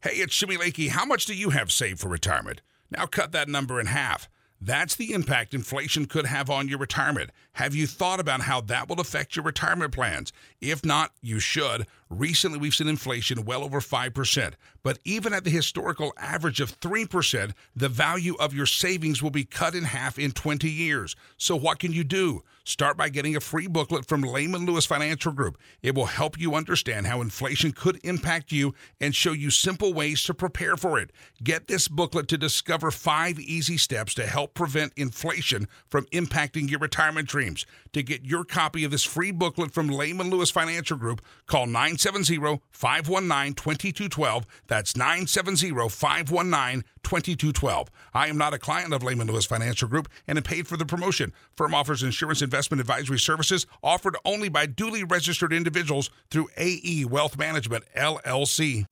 Hey, it's Jimmy Lakey. How much do you have saved for retirement? Now cut that number in half. That's the impact inflation could have on your retirement. Have you thought about how that will affect your retirement plans? If not, you should. Recently, we've seen inflation well over 5%. But even at the historical average of 3%, the value of your savings will be cut in half in 20 years. So, what can you do? Start by getting a free booklet from Lehman Lewis Financial Group. It will help you understand how inflation could impact you and show you simple ways to prepare for it. Get this booklet to discover five easy steps to help prevent inflation from impacting your retirement dreams. To get your copy of this free booklet from Lehman Lewis Financial Group, call 970 519 2212. That's 970 519 2212. I am not a client of Lehman Lewis Financial Group and am paid for the promotion. Firm offers insurance investment advisory services offered only by duly registered individuals through AE Wealth Management, LLC.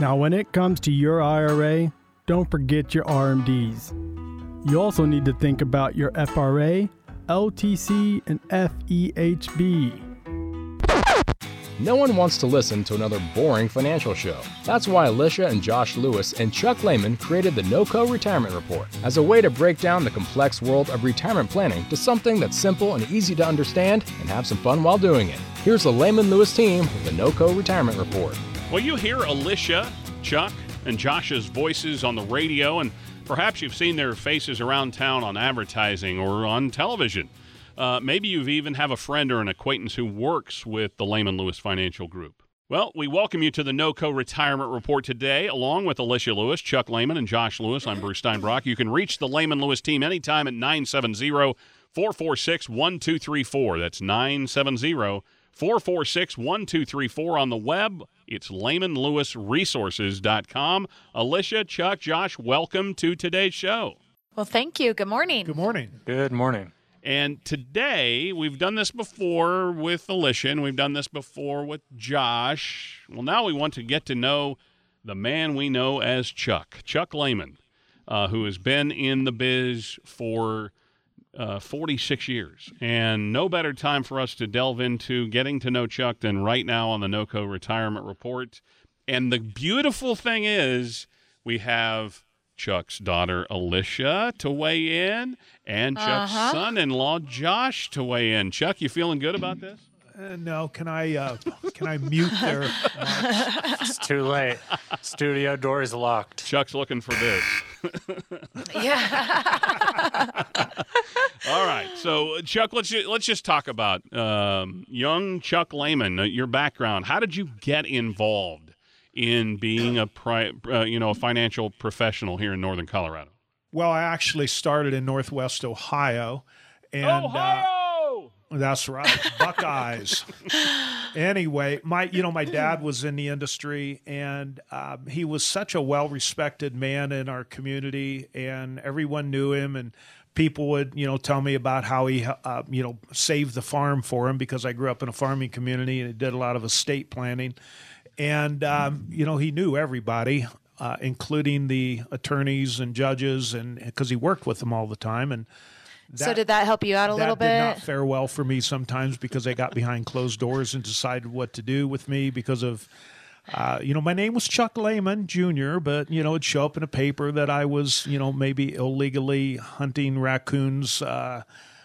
Now, when it comes to your IRA, don't forget your RMDs. You also need to think about your FRA, LTC, and FEHB. No one wants to listen to another boring financial show. That's why Alicia and Josh Lewis and Chuck Lehman created the NOCO Retirement Report as a way to break down the complex world of retirement planning to something that's simple and easy to understand and have some fun while doing it. Here's the Lehman Lewis team with the NOCO Retirement Report. Well, you hear Alicia, Chuck, and Josh's voices on the radio, and perhaps you've seen their faces around town on advertising or on television. Uh, maybe you even have a friend or an acquaintance who works with the Lehman Lewis Financial Group. Well, we welcome you to the NOCO Retirement Report today, along with Alicia Lewis, Chuck Lehman, and Josh Lewis. I'm Bruce Steinbrock. You can reach the Lehman Lewis team anytime at 970 446 1234. That's 970 446 1234 on the web. It's LehmanLewisResources.com. Alicia, Chuck, Josh, welcome to today's show. Well, thank you. Good morning. Good morning. Good morning. And today, we've done this before with and we've done this before with Josh. Well, now we want to get to know the man we know as Chuck, Chuck Lehman, uh, who has been in the biz for uh, 46 years. And no better time for us to delve into getting to know Chuck than right now on the NOCO Retirement Report. And the beautiful thing is, we have Chuck's daughter Alicia to weigh in and Chuck's Uh-huh. son-in-law Josh to weigh in. Chuck, you feeling good about this? Uh, no, can I uh, can I mute their? It's too late. Studio door is locked. Chuck's looking for this. Yeah. All right, so Chuck, let's ju- let's just talk about um, young Chuck Lehman, uh, your background. How did you get involved in being a pri- uh, you know a financial professional here in Northern Colorado? well, I actually started in Northwest Ohio, and uh, Ohio. that's right, Buckeyes. anyway, my you know my dad was in the industry, and um, he was such a well-respected man in our community, and everyone knew him, and people would you know tell me about how he uh, you know saved the farm for him because I grew up in a farming community and he did a lot of estate planning, and um, you know he knew everybody. Uh, including the attorneys and judges, and because he worked with them all the time, and so did that help you out a that little did not bit? fare well for me sometimes because they got behind closed doors and decided what to do with me because of, uh, you know, my name was Chuck Lehman Jr., but, you know, it'd show up in a paper that I was, you know, maybe illegally hunting raccoons, uh,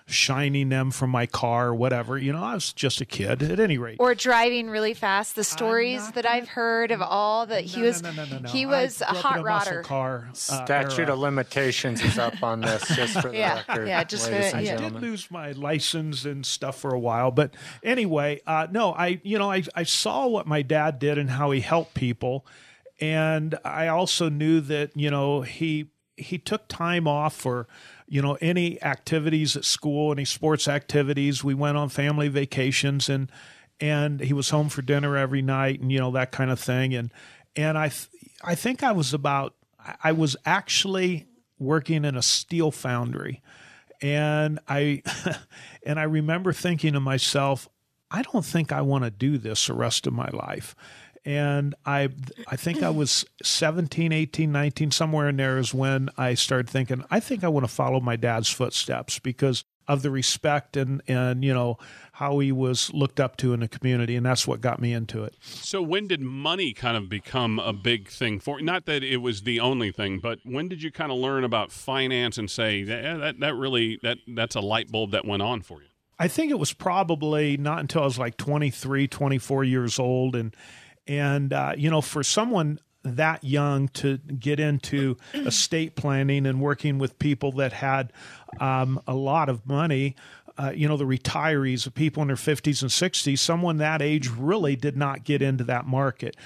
shining them from my car or whatever. You know, I was just a kid at any rate. Or driving really fast. The stories not that I've heard of all that he was no, no, no, no. he was a hot in muscle rodder. Car, uh, Statute era. of limitations is up on this, just for the Yeah, record. yeah, just for- ladies and yeah. I did lose my license and stuff for a while, but anyway, uh, no, I you know I I saw what my dad did and how he helped people, and I also knew that you know he he took time off for you know any activities at school, any sports activities. We went on family vacations and and he was home for dinner every night and you know that kind of thing and and I th- I think I was about I- was actually working in a steel foundry and I and I remember thinking to myself, I don't think I want to do this the rest of my life. And I I think I was 17, 18, 19 somewhere in there is when I started thinking, I think I want to follow my dad's footsteps because of the respect and and you know how he was looked up to in the community, and that's what got me into it. So when did money kind of become a big thing for? Not that it was the only thing, but when did you kind of learn about finance and say yeah, that that really that that's a light bulb that went on for you? I think it was probably not until I was like 23, 24 years old, and and uh, you know, for someone that young to get into estate planning and working with people that had um, a lot of money. Uh, you know, the retirees, the people in their 50s and 60s, someone that age really did not get into that market.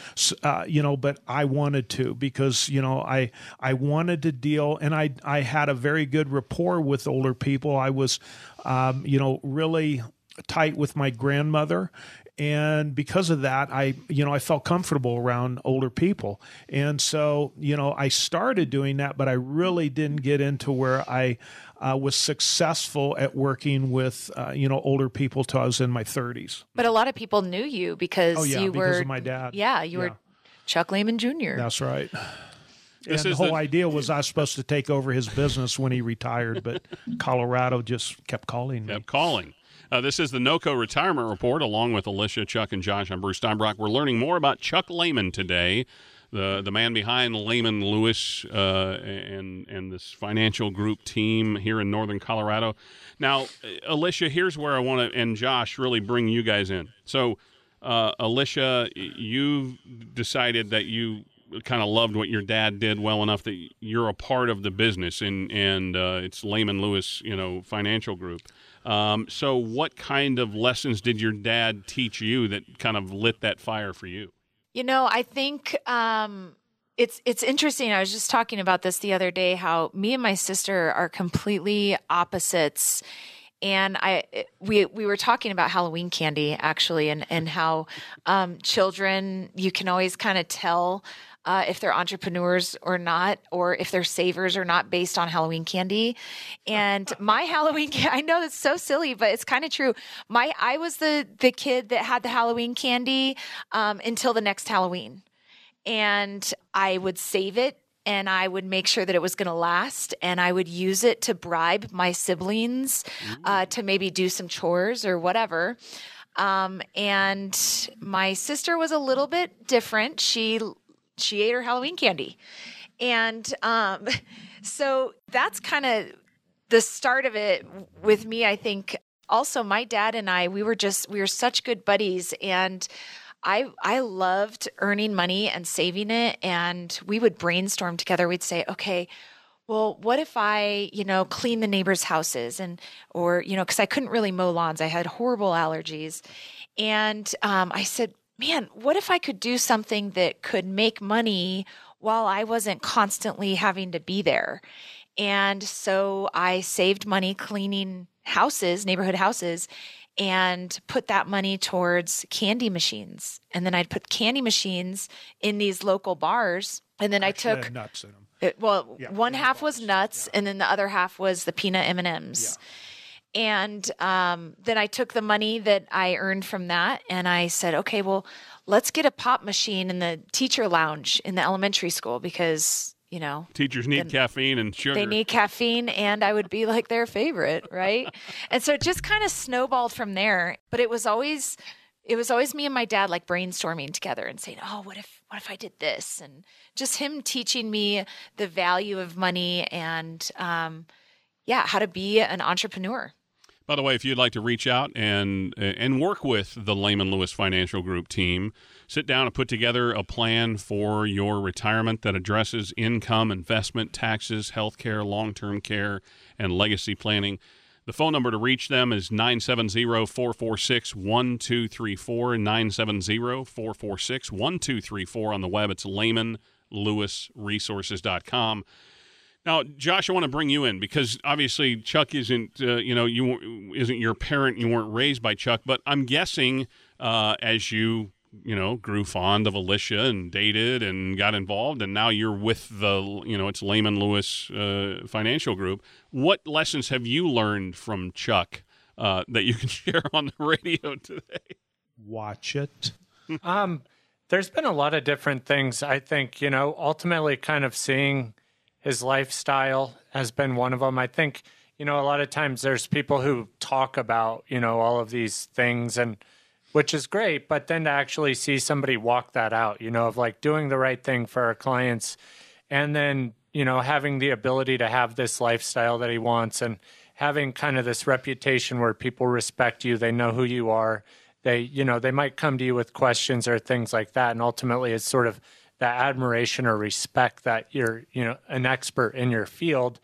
Uh, you know, but I wanted to because, you know, I I wanted to deal and I I had a very good rapport with older people. I was um, you know, really tight with my grandmother and because of that i you know i felt comfortable around older people and so you know i started doing that but i really didn't get into where i uh, was successful at working with uh, you know older people till i was in my 30s But a lot of people knew you because oh yeah you because were of my dad Yeah, you Yeah. were Chuck Lehman Jr. that's right This and the whole the- idea was I was supposed to take over his business when he retired, but Colorado just kept calling me. kept calling. Uh, this is the NOCO Retirement Report, along with Alicia, Chuck, and Josh. I'm Bruce Steinbrock. We're learning more about Chuck Lehman today, the the man behind Lehman Lewis uh, and and this financial group team here in Northern Colorado. Now, uh, Alicia, here's where I want to and Josh really bring you guys in. So, uh, Alicia, you've decided that you kind of loved what your dad did well enough that you're a part of the business and and uh, it's Lehman Lewis, you know, financial group. Um, so, what kind of lessons did your dad teach you that kind of lit that fire for you? You know, I think um, it's it's interesting. I was just talking about this the other day. How me and my sister are completely opposites, and I we we were talking about Halloween candy actually, and and how um, children you can always kind of tell. Uh, if they're entrepreneurs or not, or if they're savers or not, based on Halloween candy. And my Halloween, ca- I know it's so silly, but it's kind of true. My, I was the the kid that had the Halloween candy um, until the next Halloween, and I would save it and I would make sure that it was going to last, and I would use it to bribe my siblings uh, to maybe do some chores or whatever. Um, and my sister was a little bit different. She she ate her Halloween candy, and um, so that's kind of the start of it with me. I think also my dad and I we were just we were such good buddies and. I I loved earning money and saving it and we would brainstorm together. We'd say, "Okay, well, what if I, you know, clean the neighbors' houses and or, you know, cuz I couldn't really mow lawns. I had horrible allergies." And um, I said, "Man, what if I could do something that could make money while I wasn't constantly having to be there?" And so I saved money cleaning houses, neighborhood houses, and put that money towards candy machines. And then I'd put candy machines in these local bars. And then I took nuts in them. it, well, Yeah, one half was nuts, and then the other half was the peanut M and M's. And um, then I took the money that I earned from that, and I said, okay, well, let's get a pop machine in the teacher lounge in the elementary school because you know Teachers need caffeine and sugar. they need caffeine and I would be like their favorite, right? and so it just kind of snowballed from there. But it was always it was always me and my dad like brainstorming together and saying, "Oh, what if what if I did this?" and just him teaching me the value of money and um yeah, how to be an entrepreneur. By the way, if you'd like to reach out and and work with the Lehman Lewis Financial Group team, sit down and put together a plan for your retirement that addresses income, investment, taxes, health care, long term care, and legacy planning. The phone number to reach them is 970 446 1234. 970 446 1234. On the web, it's lehmanlewisresources.com. Now, Josh, I want to bring you in because obviously Chuck isn't, uh, you know, you isn't your parent. You weren't raised by Chuck, but I'm guessing uh, as you, you know, grew fond of Alicia and dated and got involved, and now you're with the, you know, it's Lehman Lewis uh, Financial Group. What lessons have you learned from Chuck uh, that you can share on the radio today? Watch it. Um, there's been a lot of different things. I think you know, ultimately, kind of seeing his lifestyle has been one of them. I think you know, a lot of times there's people who talk about, you know, all of these things and which is great, but then to actually see somebody walk that out, you know, of like doing the right thing for our clients and then, you know, having the ability to have this lifestyle that he wants and having kind of this reputation where people respect you, they know who you are. They, you know, they might come to you with questions or things like that and ultimately it's sort of that admiration or respect that you're, you know, an expert in your field.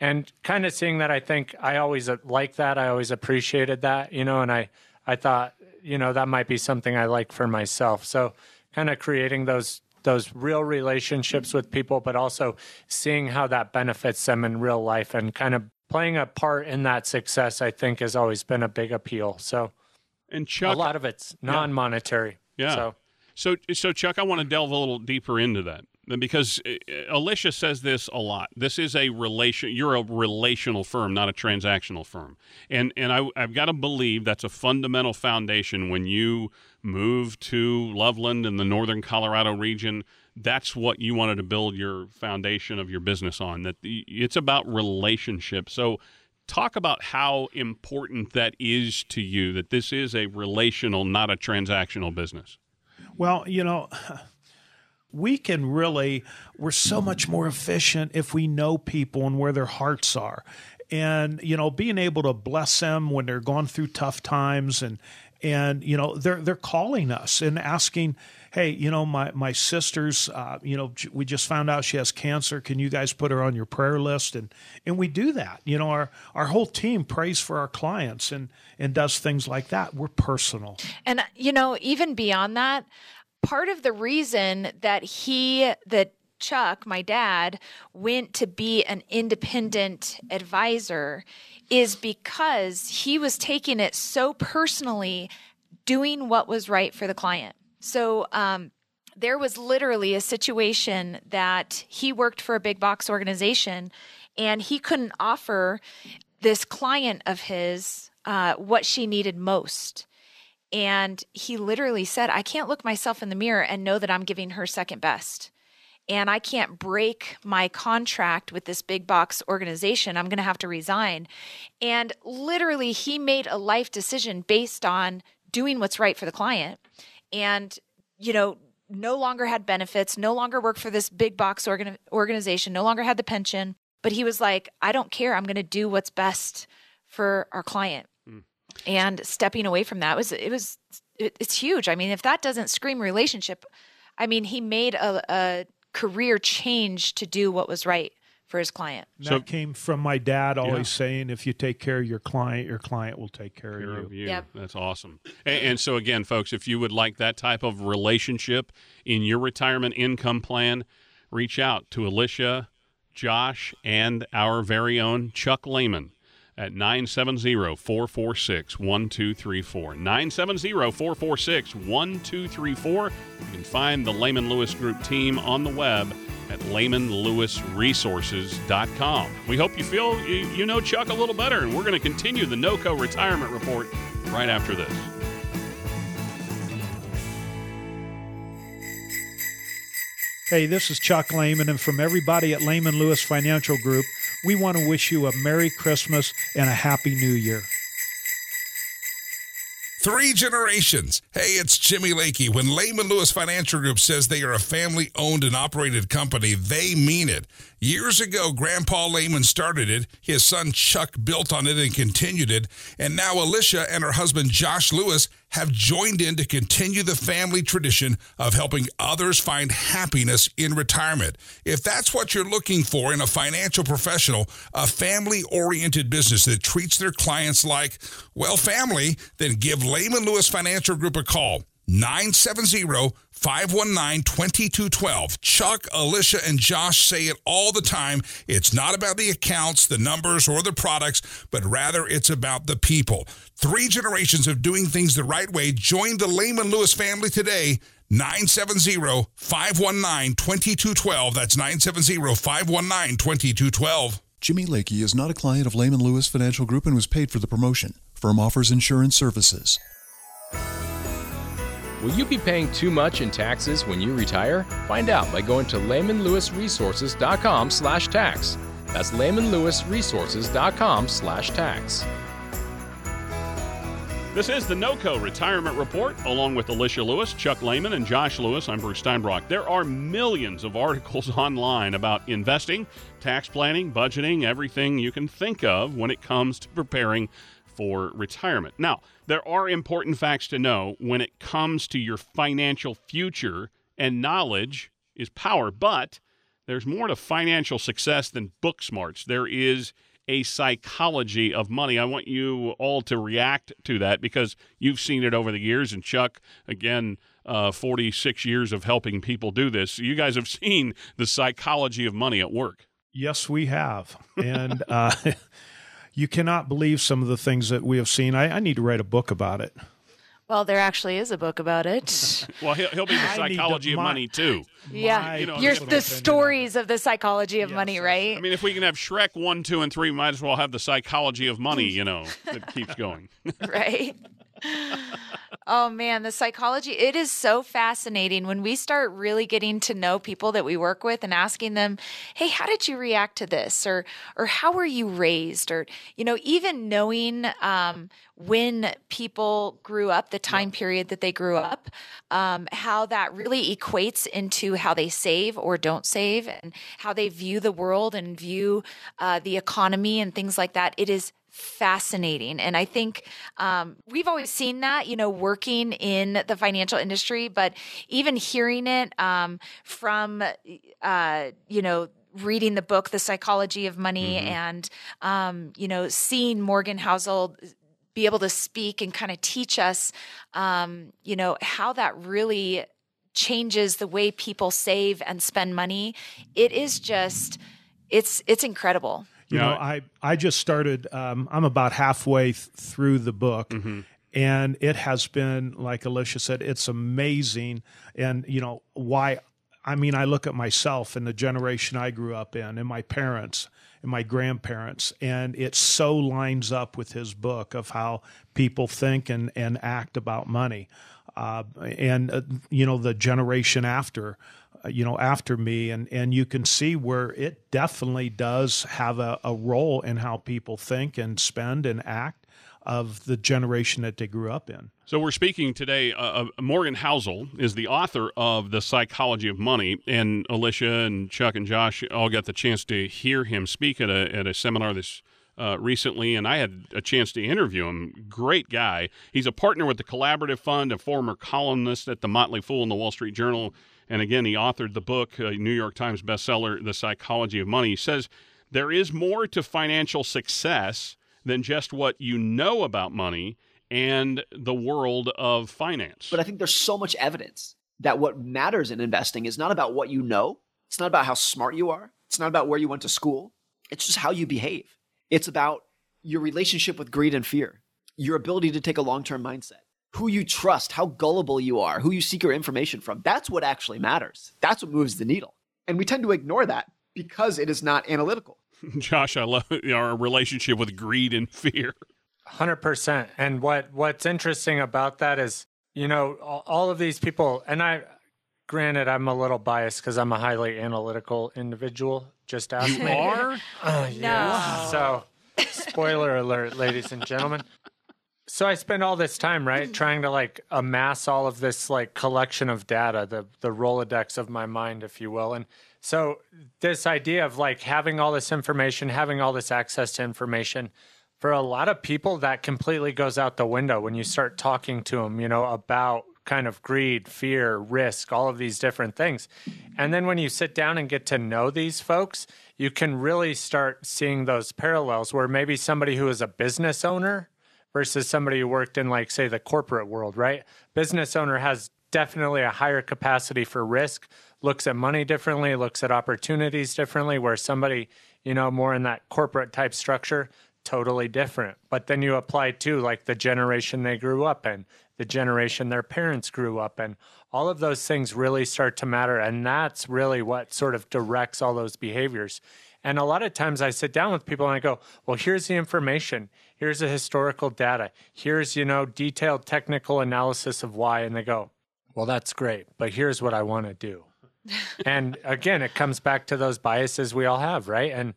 And kind of seeing that i think i always uh, like that. I always appreciated that you know and i i thought you know that might be something i like for myself. So kind of creating those those real relationships with people but also seeing how that benefits them in real life and kind of playing a part in that success i think has always been a big appeal. So and chuck a lot of it's non-monetary. Yeah. So so so chuck i want to delve a little deeper into that because uh, Alicia says this a lot. This is a relation. You're a relational firm, not a transactional firm, and and I, I've got to believe that's a fundamental foundation when you move to Loveland in the northern Colorado region. That's what you wanted to build your foundation of your business on. That it's about relationships. So talk about how important that is to you. That this is a relational, not a transactional business. Well, you know we can really we're so much more efficient if we know people and where their hearts are. And you know being able to bless them when they're going through tough times and and you know they're they're calling us and asking hey you know my my sister's uh, you know we just found out she has cancer. Can you guys put her on your prayer list? And and we do that. You know our our whole team prays for our clients and and does things like that. We're personal. And you know even beyond that part of the reason that he, that Chuck, my dad, went to be an independent advisor is because he was taking it so personally, doing what was right for the client. So, um, there was literally a situation that he worked for a big box organization and he couldn't offer this client of his uh, what she needed most. And he literally said, I can't look myself in the mirror and know that I'm giving her second best. And I can't break my contract with this big box organization. I'm going to have to resign. And literally, he made a life decision based on doing what's right for the client. And, you know, no longer had benefits, no longer worked for this big box organ- organization, no longer had the pension. But he was like, I don't care. I'm going to do what's best for our client hmm. and stepping away from that was it was it, it's huge. I mean, if that doesn't scream relationship, I mean, he made a, a career change to do what was right for his client. So, that came from my dad always yeah. saying, if you take care of your client, your client will take care, care of you. you. Yep. That's awesome. And, and, so, again, folks, if you would like that type of relationship in your retirement income plan, reach out to Alicia, Josh, and our very own Chuck Lehman at 970 446 1234. 970 446 1234. You can find the Lehman Lewis Group team on the web at lehmanlewisresources.com. We hope you feel you, you know Chuck a little better, and we're going to continue the NOCO retirement report right after this. Hey, this is Chuck Lehman, and from everybody at Lehman Lewis Financial Group, we want to wish you a Merry Christmas and a Happy New Year. Three generations. Hey, it's Jimmy Lakey. When Lehman Lewis Financial Group says they are a family owned and operated company, they mean it. Years ago, Grandpa Lehman started it. His son Chuck built on it and continued it. And now Alicia and her husband Josh Lewis have joined in to continue the family tradition of helping others find happiness in retirement. If that's what you're looking for in a financial professional, a family oriented business that treats their clients like, well, family, then give Lehman Lewis Financial Group a call. 970 519 2212. Chuck, Alicia, and Josh say it all the time. It's not about the accounts, the numbers, or the products, but rather it's about the people. Three generations of doing things the right way. Join the Lehman Lewis family today. 970 519 2212. That's 970 519 2212. Jimmy Lakey is not a client of Lehman Lewis Financial Group and was paid for the promotion. Firm offers insurance services. Will you be paying too much in taxes when you retire? Find out by going to lehmanlewisresources.com/tax. That's lehmanlewisresources.com slash tax. This is the NOCO Retirement Report, along with Alicia Lewis, Chuck Lehman, and Josh Lewis. I'm Bruce Steinbrock. There are millions of articles online about investing, tax planning, budgeting, everything you can think of when it comes to preparing for retirement. Now, there are important facts to know when it comes to your financial future, and knowledge is power. But there's more to financial success than book smarts. There is a psychology of money. I want you all to react to that because you've seen it over the years. And Chuck, again, uh, 46 years of helping people do this. You guys have seen the psychology of money at work. Yes, we have. And uh, you cannot believe some of the things that we have seen. I, I need to write a book about it. Well, there actually is a book about it. well, he'll, he'll be the psychology of my- money too. yeah, My you know, you're that's the stories of the psychology of money, right? I mean, if we can have Shrek one, two, and three, we might as well have the psychology of money. You know, that keeps going. right? oh man, the psychology, it is so fascinating when we start really getting to know people that we work with and asking them, "Hey, how did you react to this?" or or how were you raised? or you know, even knowing um, when people grew up, the time period that they grew up, um, how that really equates into how they save or don't save and how they view the world and view uh, the economy and things like that. It is fascinating. And I think um, we've always seen that, you know, working in the financial industry, but even hearing it um, from, uh, you know, reading the book, The Psychology of Money, and, um, you know, seeing Morgan Housel be able to speak and kind of teach us, um, you know, how that really changes the way people save and spend money. It is just, it's it's incredible. You Yeah. know, I I just started. Um, I'm about halfway th- through the book, Mm-hmm. and it has been like Alicia said, it's amazing. And you know why? I mean, I look at myself and the generation I grew up in, and my parents and my grandparents, and it so lines up with his book of how people think and and act about money. Uh, and uh, you know the generation after you know after me and and you can see where it definitely does have a, a role in how people think and spend and act of the generation that they grew up in So we're speaking today. Uh, uh, Morgan Housel is the author of The Psychology of Money, and Alicia and Chuck and Josh all got the chance to hear him speak at a at a seminar this uh, recently, and I had a chance to interview him. Great guy. He's a partner with the Collaborative Fund, a former columnist at the Motley Fool and the Wall Street Journal, and again, he authored the book, New York Times bestseller, The Psychology of Money. He says there is more to financial success than just what you know about money and the world of finance. But I think there's so much evidence that what matters in investing is not about what you know. It's not about how smart you are. It's not about where you went to school. It's just how you behave. It's about your relationship with greed and fear, your ability to take a long term mindset, who you trust, how gullible you are, who you seek your information from. That's what actually matters. That's what moves the needle. And we tend to ignore that because it is not analytical. Josh, I love our relationship with greed and fear. Hundred percent. And what what's interesting about that is, you know, all, all of these people, and I, granted, I'm a little biased because I'm a highly analytical individual. Just ask me. Are Uh, yeah. So, spoiler alert, ladies and gentlemen. So I spend all this time, right, trying to like amass all of this like collection of data, the the Rolodex of my mind, if you will. And so this idea of like having all this information, having all this access to information, for a lot of people that completely goes out the window when you start talking to them, you know, about kind of greed, fear, risk, all of these different things. And then when you sit down and get to know these folks, you can really start seeing those parallels where maybe somebody who is a business owner versus somebody who worked in like say the corporate world, right? Business owner has definitely a higher capacity for risk, looks at money differently, looks at opportunities differently where somebody, you know, more in that corporate type structure, totally different. But then you apply to like the generation they grew up in, the generation their parents grew up in. All of those things really start to matter and that's really what sort of directs all those behaviors. And a lot of times I sit down with people and I go, well, here's the information. Here's the historical data. Here's, you know, detailed technical analysis of why. And they go, well, that's great, but here's what I want to do. and again, it comes back to those biases we all have, right? And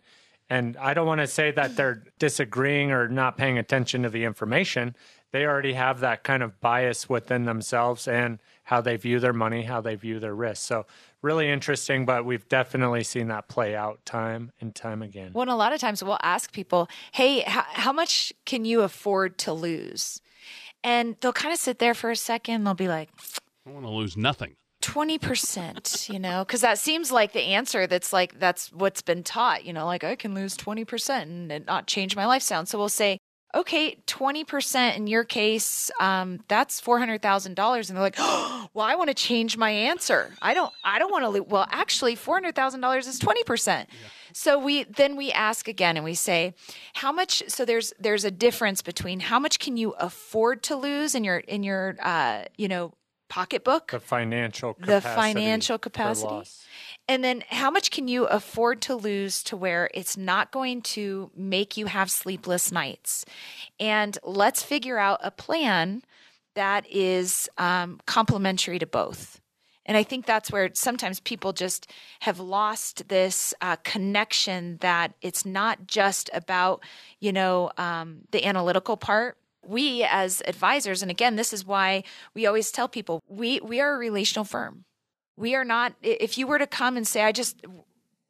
And I don't want to say that they're disagreeing or not paying attention to the information. They already have that kind of bias within themselves and how they view their money, how they view their risk. So, really interesting, but we've definitely seen that play out time and time again. Well, and a lot of times we'll ask people, hey, how, how much can you afford to lose? And they'll kind of sit there for a second. They'll be like, I want to lose nothing. 20%, you know, because that seems like the answer that's like, that's what's been taught, you know, like I can lose 20% and it not change my lifestyle. So we'll say, okay, 20% in your case, um, that's $400,000. And they're like, oh, well, I want to change my answer. I don't, I don't want to lose. Well, actually $400,000 is 20%. Yeah. So we, then we ask again and we say, how much, so there's, there's a difference between how much can you afford to lose in your, in your, uh, you know, pocketbook, the financial capacity the financial capacity. And then how much can you afford to lose to where it's not going to make you have sleepless nights? And let's figure out a plan that is um, complementary to both. And I think that's where sometimes people just have lost this uh, connection that it's not just about, you know, um, the analytical part, we as advisors and again this is why we always tell people we we are a relational firm we are not if you were to come and say i just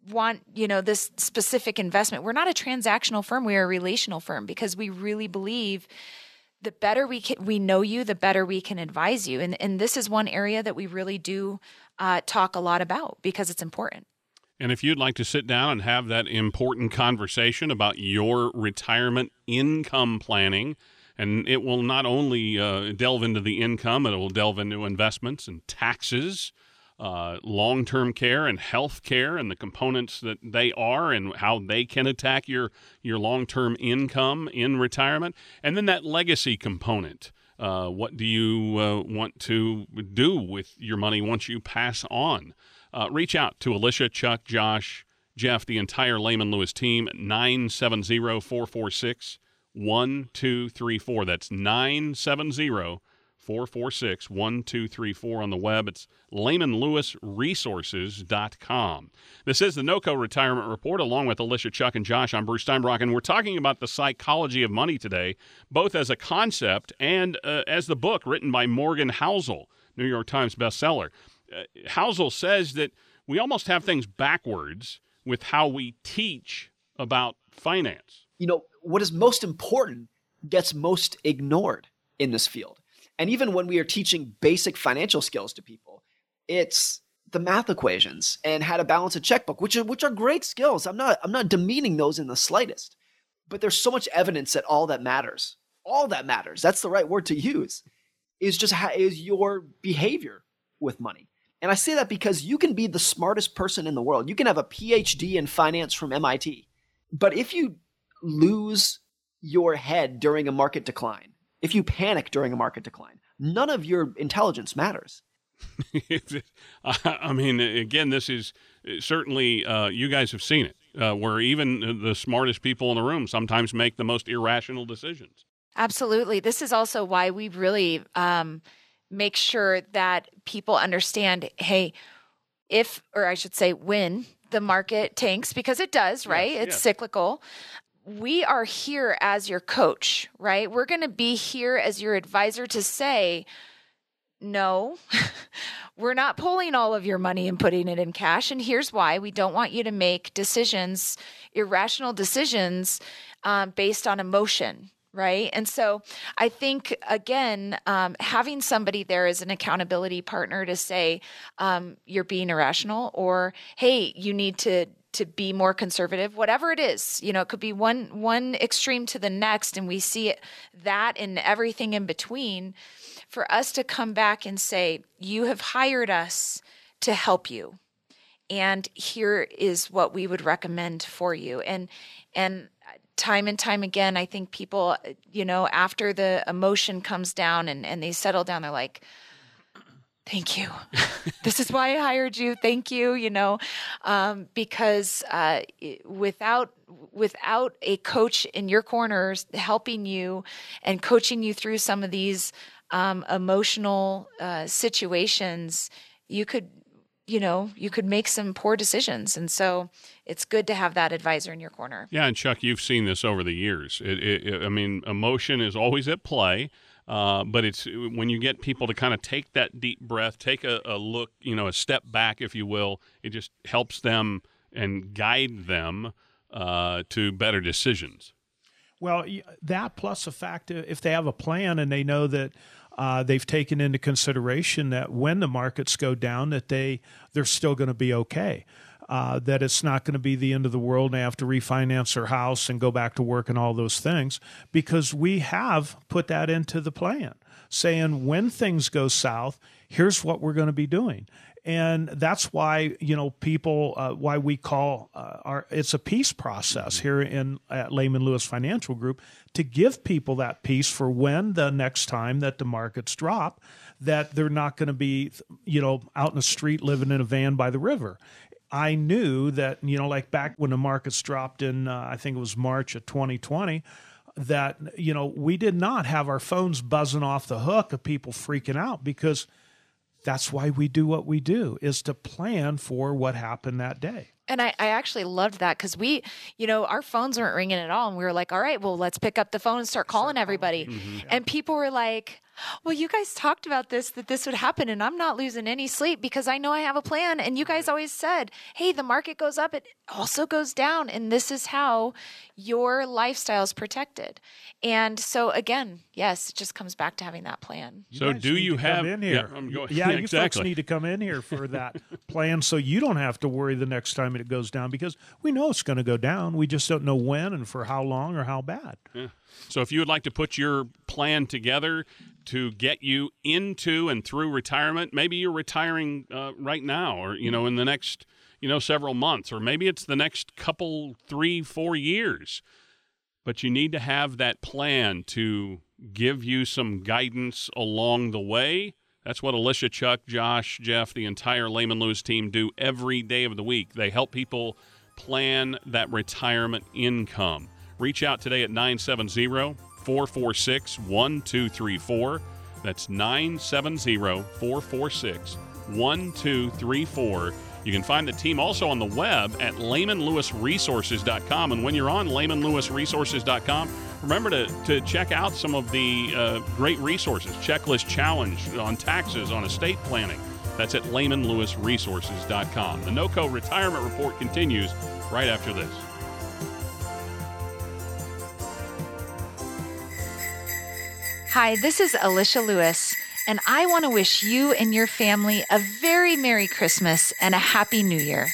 want you know this specific investment we're not a transactional firm we are a relational firm because we really believe the better we can, we know you the better we can advise you. And and this is one area that we really do uh, talk a lot about because it's important. And if you'd like to sit down and have that important conversation about your retirement income planning and it will not only uh, delve into the income, it will delve into investments and taxes, uh, long term care and health care, and the components that they are and how they can attack your, your long term income in retirement. And then that legacy component. Uh, what do you uh, want to do with your money once you pass on? Uh, reach out to Alicia, Chuck, Josh, Jeff, the entire Lehman Lewis team at 970 446 1234. That's 970 446 1234 on the web. It's LehmanLewisResources.com. This is the NOCO Retirement Report along with Alicia, Chuck, and Josh. I'm Bruce Steinbrock, and we're talking about the psychology of money today, both as a concept and uh, as the book written by Morgan Housel, New York Times bestseller. Uh, Housel says that we almost have things backwards with how we teach about finance. You know, what is most important gets most ignored in this field. And even when we are teaching basic financial skills to people, it's the math equations and how to balance a checkbook, which are which are great skills. I'm not I'm not demeaning those in the slightest. But there's so much evidence that all that matters, all that matters, that's the right word to use, is just how is your behavior with money. And I say that because you can be the smartest person in the world. You can have a PhD in finance from MIT. But if you lose your head during a market decline, if you panic during a market decline, none of your intelligence matters. I mean, again, this is certainly uh, you guys have seen it, uh, where even the smartest people in the room sometimes make the most irrational decisions. Absolutely. This is also why we really um, make sure that people understand hey, if, or I should say, when the market tanks, because it does, right? Yes, it's yes. cyclical we are here as your coach, right? We're going to be here as your advisor to say, no, we're not pulling all of your money and putting it in cash. And here's why we don't want you to make decisions, irrational decisions um, based on emotion. Right. And so I think, again, um, having somebody there as an accountability partner to say, um, you're being irrational, or hey, you need to to be more conservative whatever it is you know it could be one one extreme to the next and we see it, that in everything in between for us to come back and say you have hired us to help you and here is what we would recommend for you. And and time and time again i think people you know after the emotion comes down and and they settle down they're like thank you. this is why I hired you. Thank you. You know, um, because uh, without without a coach in your corners helping you and coaching you through some of these um, emotional uh, situations, you could you know, you could make some poor decisions. And so it's good to have that advisor in your corner. Yeah, and Chuck, you've seen this over the years. It, it, I mean, emotion is always at play. Uh, but it's when you get people to kind of take that deep breath, take a, a, look, you know, a step back, if you will. It just helps them and guide them uh, to better decisions. Well, that plus the fact if they have a plan and they know that uh, they've taken into consideration that when the markets go down, that they they're still going to be okay. Uh, that it's not going to be the end of the world and have to refinance their house and go back to work and all those things because we have put that into the plan saying when things go south here's what we're going to be doing. And that's why you know people uh, why we call uh, our it's a peace process here in at Lehman Lewis Financial Group to give people that peace for when the next time that the markets drop that they're not going to be you know out in the street living in a van by the river I knew that you know like back when the markets dropped in uh, I think it was March of 2020 that you know we did not have our phones buzzing off the hook of people freaking out because that's why we do what we do is to plan for what happened that day. And I, I actually loved that because we, you know, our phones weren't ringing at all. And we were like, all right, well, let's pick up the phone and start calling everybody. Mm-hmm. And people were like, well, you guys talked about this, that this would happen, and I'm not losing any sleep because I know I have a plan. And you guys always said, hey, the market goes up, it also goes down. And this is how your lifestyle is protected. And so, again, yes, it just comes back to having that plan. You so, do you have in here? Um, yeah, going, yeah, you folks need to come in here for that plan so you don't have to worry the next time it goes down because we know it's going to go down. We just don't know when and for how long or how bad. Yeah. So, if you would like to put your plan together, to get you into and through retirement. Maybe you're retiring uh, right now, or you know, in the next you know several months, or maybe it's the next couple, three, four years. But you need to have that plan to give you some guidance along the way. That's what Alicia, Chuck, Josh, Jeff, the entire Lehman Lewis team do every day of the week. They help people plan that retirement income. Reach out today at 970 446 1234. That's 970 446 1234. You can find the team also on the web at lehmanlewisresources.com. And when you're on lehmanlewisresources.com, remember to, to check out some of the uh, great resources Checklist Challenge on taxes, on estate planning. That's at lehmanlewisresources.com. The NOCO Retirement Report continues right after this. Hi, this is Alicia Lewis, and I want to wish you and your family a very Merry Christmas and a Happy New Year.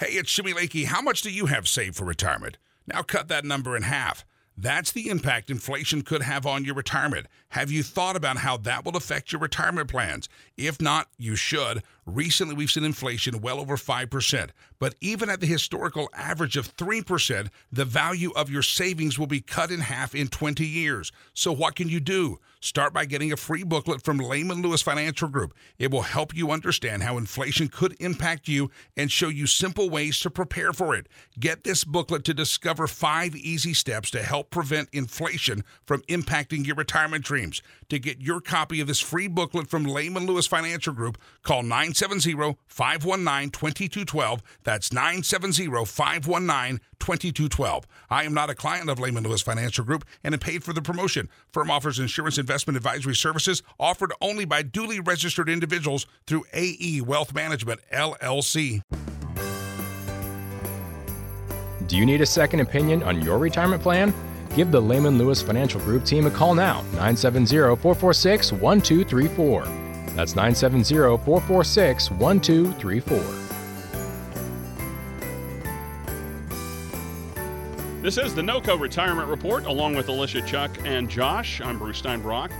Hey, it's Jimmy Lakey. How much do you have saved for retirement? Now cut that number in half. That's the impact inflation could have on your retirement. Have you thought about how that will affect your retirement plans? If not, you should. Recently, we've seen inflation well over 5%. But even at the historical average of 3%, the value of your savings will be cut in half in 20 years. So, what can you do? Start by getting a free booklet from Lehman Lewis Financial Group. It will help you understand how inflation could impact you and show you simple ways to prepare for it. Get this booklet to discover five easy steps to help prevent inflation from impacting your retirement dreams. To get your copy of this free booklet from Lehman Lewis Financial Group, call 970 519 2212. That's 970 519 2212. I am not a client of Lehman Lewis Financial Group and am paid for the promotion. Firm offers insurance investment advisory services offered only by duly registered individuals through AE Wealth Management, LLC. Do you need a second opinion on your retirement plan? Give the Lehman Lewis Financial Group team a call now, 970 446 1234. That's 970 446 1234. This is the NOCO Retirement Report, along with Alicia, Chuck, and Josh. I'm Bruce Steinbrock.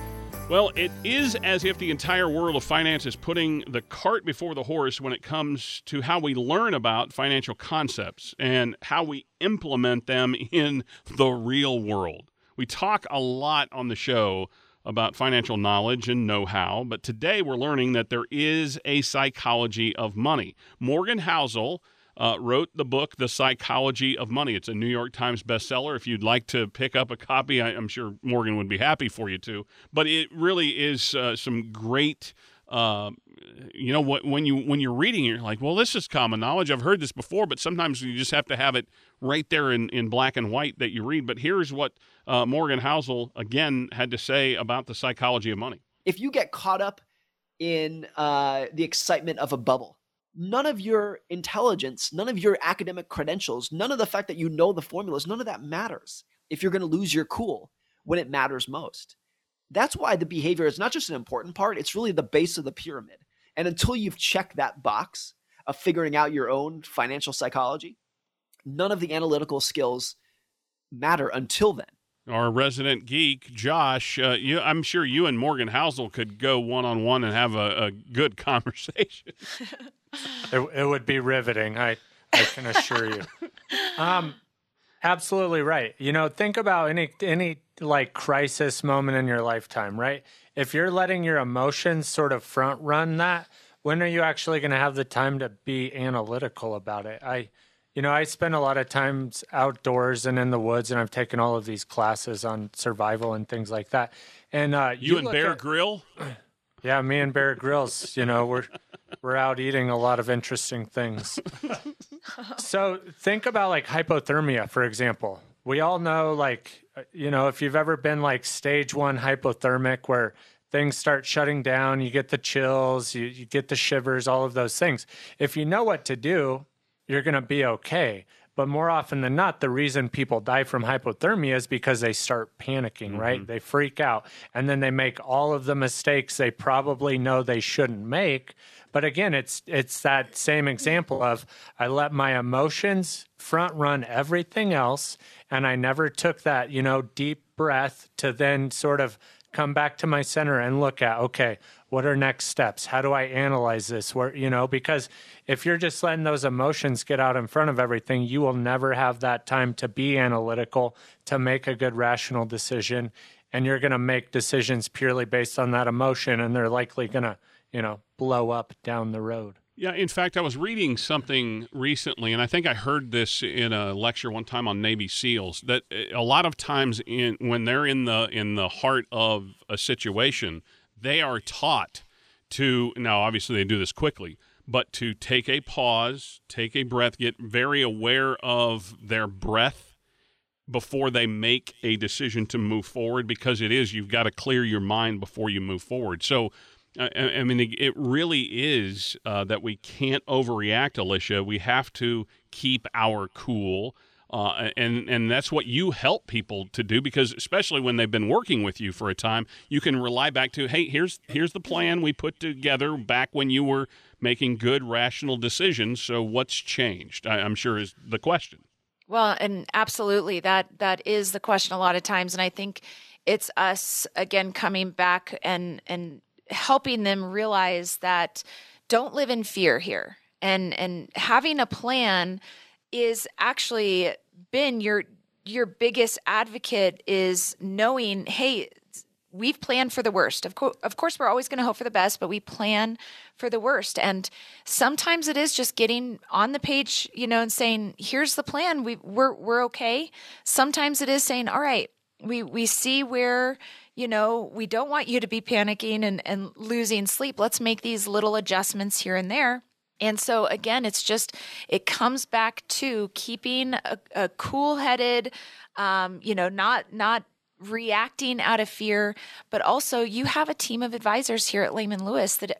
Well, it is as if the entire world of finance is putting the cart before the horse when it comes to how we learn about financial concepts and how we implement them in the real world. We talk a lot on the show about financial knowledge and know how, but today we're learning that there is a psychology of money. Morgan Housel uh, wrote the book, The Psychology of Money. It's a New York Times bestseller. If you'd like to pick up a copy, I, am sure Morgan would be happy for you to. But it really is uh, some great. uh, you know what when you when you're reading it, you're like well this is common knowledge i've heard this before but sometimes you just have to have it right there in, in black and white that you read but here's what uh, morgan housel again had to say about the psychology of money. If you get caught up in uh, the excitement of a bubble none of your intelligence none of your academic credentials none of the fact that you know the formulas none of that matters if you're going to lose your cool when it matters most. That's why the behavior is not just an important part it's really the base of the pyramid. And until you've checked that box of figuring out your own financial psychology, none of the analytical skills matter until then. Our resident geek, Josh, uh, you, I'm sure you and Morgan Housel could go one on one and have a, a good conversation. it, it would be riveting. I, I can assure you. Um, absolutely right. You know, think about any any like crisis moment in your lifetime, right? if you're letting your emotions sort of front run that, when are you actually going to have the time to be analytical about it? I, you know, I spend a lot of times outdoors and in the woods, and I've taken all of these classes on survival and things like that. And uh, you, you and Bear at, Grill, yeah, me and Bear Grylls. you know, we're we're out eating a lot of interesting things. so think about like hypothermia, for example. We all know, like, uh, you know, if you've ever been like stage one hypothermic where things start shutting down, you get the chills, you, you get the shivers, all of those things. If you know what to do, you're going to be okay. But more often than not, the reason people die from hypothermia is because they start panicking, mm-hmm. right? They freak out and then they make all of the mistakes they probably know they shouldn't make. But again, it's it's that same example of I let my emotions front run everything else and I never took that, you know, deep breath to then sort of come back to my center and look at okay what are next steps how do i analyze this where you know because if you're just letting those emotions get out in front of everything you will never have that time to be analytical to make a good rational decision and you're going to make decisions purely based on that emotion and they're likely going to you know blow up down the road yeah, in fact, I was reading something recently, and I think I heard this in a lecture one time on Navy SEALs. That eh, a lot of times, in when they're in the in the heart of a situation, they are taught to now. Obviously, they do this quickly, but to take a pause, take a breath, get very aware of their breath before they make a decision to move forward. Because it is you've got to clear your mind before you move forward. So I, I mean, it really is uh, that we can't overreact, Alicia. We have to keep our cool. Uh, and and that's what you help people to do because especially when they've been working with you for a time, you can rely back to hey here's here's the plan we put together back when you were making good rational decisions. So what's changed? I, I'm sure is the question. Well, and absolutely that that is the question a lot of times, and I think it's us again coming back and and helping them realize that don't live in fear here and and having a plan is actually been your your biggest advocate is knowing hey we've planned for the worst of, co- of course we're always going to hope for the best but we plan for the worst and sometimes it is just getting on the page you know and saying here's the plan we we're we're okay sometimes it is saying all right we we see where you know, we don't want you to be panicking and, and losing sleep. Let's make these little adjustments here and there. And so, again, it's just, it comes back to keeping a, a cool headed, um, you know, not, not reacting out of fear, but also you have a team of advisors here at Lehman Lewis that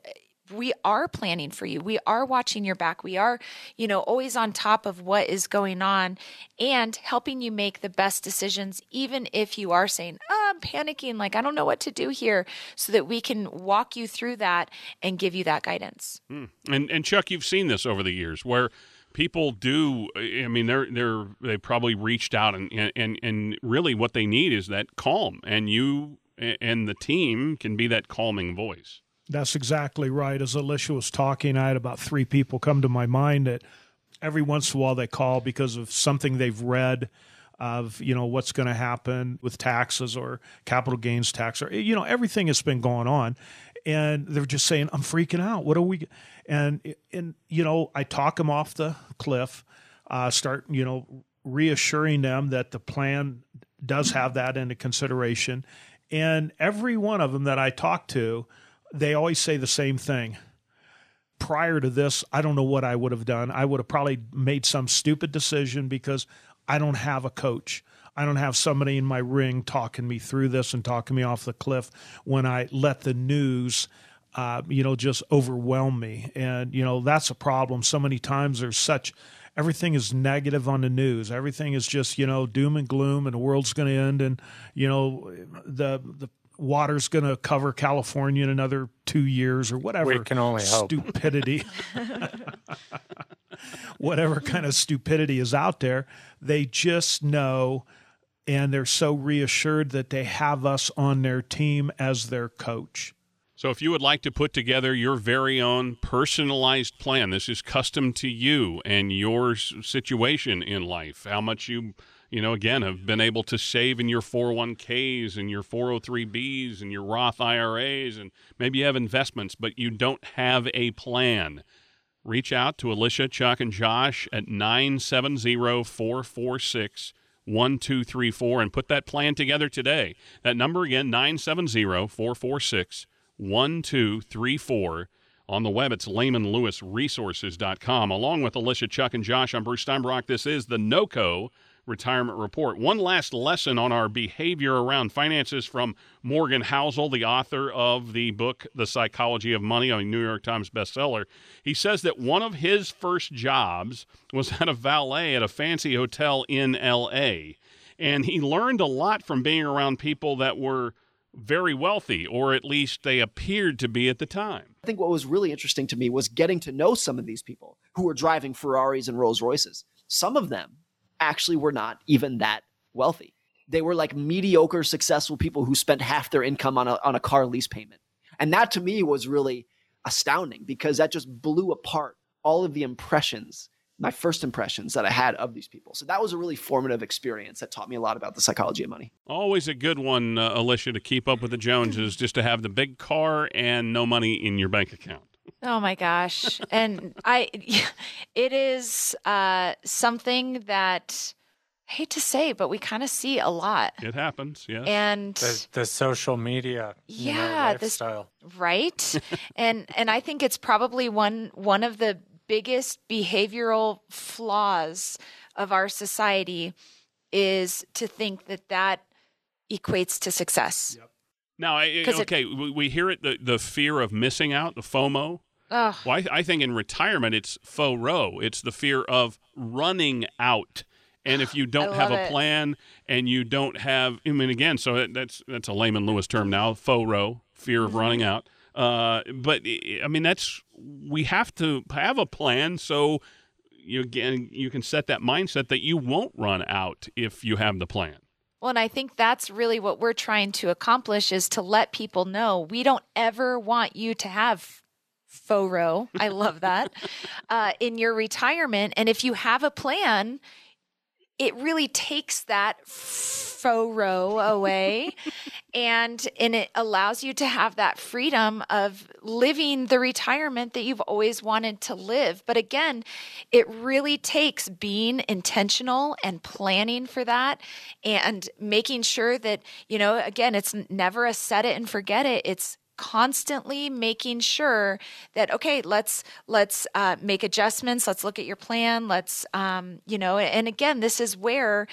we are planning for you. We are watching your back. We are, you know, always on top of what is going on and helping you make the best decisions, even if you are saying, oh, I'm panicking, like I don't know what to do here, so that we can walk you through that and give you that guidance. Mm. And and Chuck, you've seen this over the years where people do i mean they're they're they probably reached out and and and really what they need is that calm and you and the team can be that calming voice that's exactly right. As Alicia was talking, I had about three people come to my mind that every once in a while they call because of something they've read of you know what's going to happen with taxes or capital gains tax or you know everything has been going on and they're just saying i'm freaking out what are we and and you know i talk them off the cliff uh, start you know reassuring them that the plan does have that into consideration and every one of them that i talk to they always say the same thing. Prior to this, I don't know what I would have done. I would have probably made some stupid decision because I don't have a coach. I don't have somebody in my ring talking me through this and talking me off the cliff when I let the news, uh, you know, just overwhelm me. And, you know, that's a problem. So many times there's such, everything is negative on the news. Everything is just, you know, doom and gloom and the world's going to end. And, you know, the, the, water's going to cover California in another two years or whatever. We can only. Stupidity. whatever kind of stupidity is out there. They just know and they're so reassured that they have us on their team as their coach. So, if you would like to put together your very own personalized plan, this is custom to you and your situation in life, how much you, you know, again, have been able to save in your 401ks and your 403bs and your Roth IRAs, and maybe you have investments, but you don't have a plan. Reach out to Alicia, Chuck, and Josh at 970 446 1234 and put that plan together today. That number again, 970 446 1234. On the web, it's lehmanlewisresources.com. Along with Alicia, Chuck, and Josh, I'm Bruce Steinbrock. This is the NOCO retirement report. One last lesson on our behavior around finances from Morgan Housel, the author of the book, The Psychology of Money, a New York Times bestseller. He says that one of his first jobs was at a valet at a fancy hotel in LA. And he learned a lot from being around people that were very wealthy, or at least they appeared to be at the time. I think what was really interesting to me was getting to know some of these people who were driving Ferraris and Rolls Royces. Some of them actually were not even that wealthy. They were like mediocre, successful people who spent half their income on a, on a car lease payment. And that to me was really astounding because that just blew apart all of the impressions, my first impressions that I had of these people. So that was a really formative experience that taught me a lot about the psychology of money. Always a good one, uh, Alicia, to keep up with the Joneses, just to have the big car and no money in your bank account. Oh my gosh. and I it is uh something that I hate to say, but we kind of see a lot. It happens, yes. And the, the social media, yeah, know, lifestyle. This, right? and and I think it's probably one one of the biggest behavioral flaws of our society is to think that that equates to success. Yep. Now, okay, it, we hear it the, the fear of missing out, the FOMO. Ugh. Well, I, I think in retirement, it's FORO. It's the fear of running out. And if you don't have a it. plan and you don't have, I mean, again, so that's that's a Lehman Lewis term now, FORO, fear of mm-hmm. running out. Uh, but I mean, that's we have to have a plan so you again you can set that mindset that you won't run out if you have the plan. Well, and I think that's really what we're trying to accomplish is to let people know we don't ever want you to have FORO. I love that. uh, in your retirement. And if you have a plan, it really takes that FORO away and and it allows you to have that freedom of living the retirement that you've always wanted to live. But again it really takes being intentional and planning for that and making sure that you know again it's never a set it and forget it. It's constantly making sure that okay let's let's uh, make adjustments let's look at your plan let's um, you know and again this is where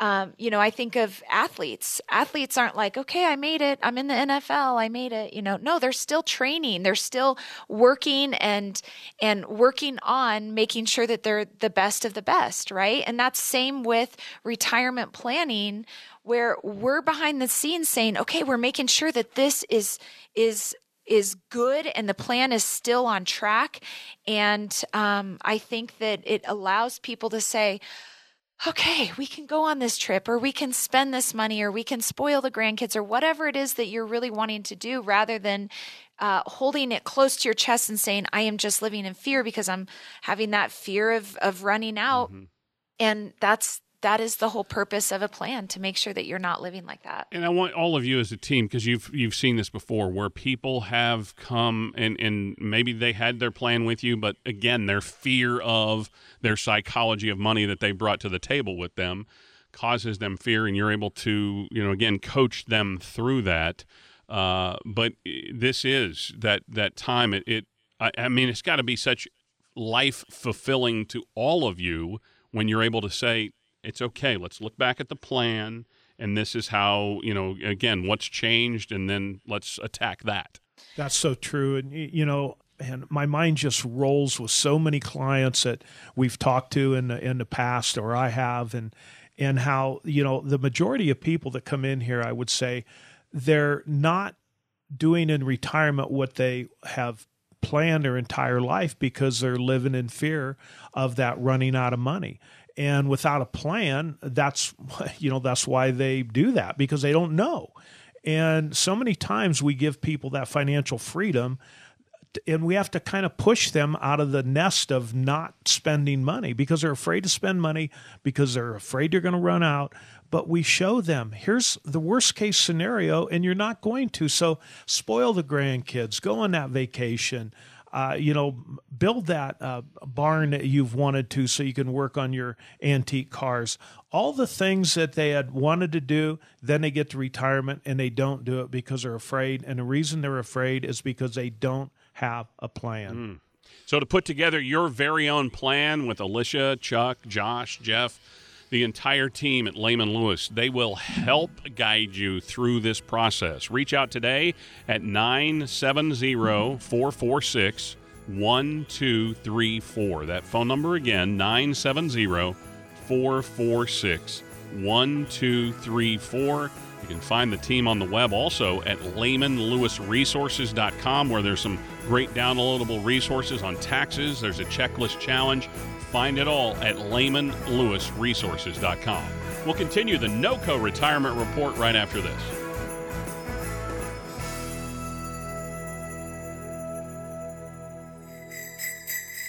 um, you know i think of athletes. Athletes aren't like okay i made it. I'm in the nfl i made it you know. No they're still training. They're still working and and working on making sure that they're the best of the best right? And that's same with retirement planning where we're behind the scenes saying, okay, we're making sure that this is is is good and the plan is still on track. And um, I think that it allows people to say, okay, we can go on this trip or we can spend this money or we can spoil the grandkids or whatever it is that you're really wanting to do rather than uh, holding it close to your chest and saying, I am just living in fear because I'm having that fear of, of running out. Mm-hmm. And that's that is the whole purpose of a plan to make sure that you're not living like that. And I want all of you as a team because you've you've seen this before where people have come and and maybe they had their plan with you but again their fear of their psychology of money that they brought to the table with them causes them fear and you're able to, you know, again coach them through that. Uh, but this is that that time. It, it I, I mean, it's got to be such life fulfilling to all of you when you're able to say it's okay. Let's look back at the plan, and this is how you know again what's changed, and then let's attack that. That's so true, and you know, and my mind just rolls with so many clients that we've talked to in the, in the past, or I have, and and how you know the majority of people that come in here, I would say they're not doing in retirement what they have planned their entire life because they're living in fear of that running out of money and without a plan that's you know that's why they do that because they don't know. And so many times we give people that financial freedom and we have to kind of push them out of the nest of not spending money because they're afraid to spend money because they're afraid they're going to run out. But we show them here's the worst case scenario and you're not going to. So spoil the grandkids go on that vacation uh, you know build that uh, barn that you've wanted to so you can work on your antique cars. All the things that they had wanted to do then they get to retirement and they don't do it because they're afraid. And the reason they're afraid is because they don't have a plan. Mm. so to put together your very own plan with alicia chuck josh jeff the entire team at Lehman Lewis. They will help guide you through this process. Reach out today at 970 446 1234. That phone number again, 970 446 1234. You can find the team on the web also at lehmanlewisresources.com where there's some great downloadable resources on taxes. There's a checklist challenge Find it all at lehmanlewisresources.com. We'll continue the NOCO retirement report right after this.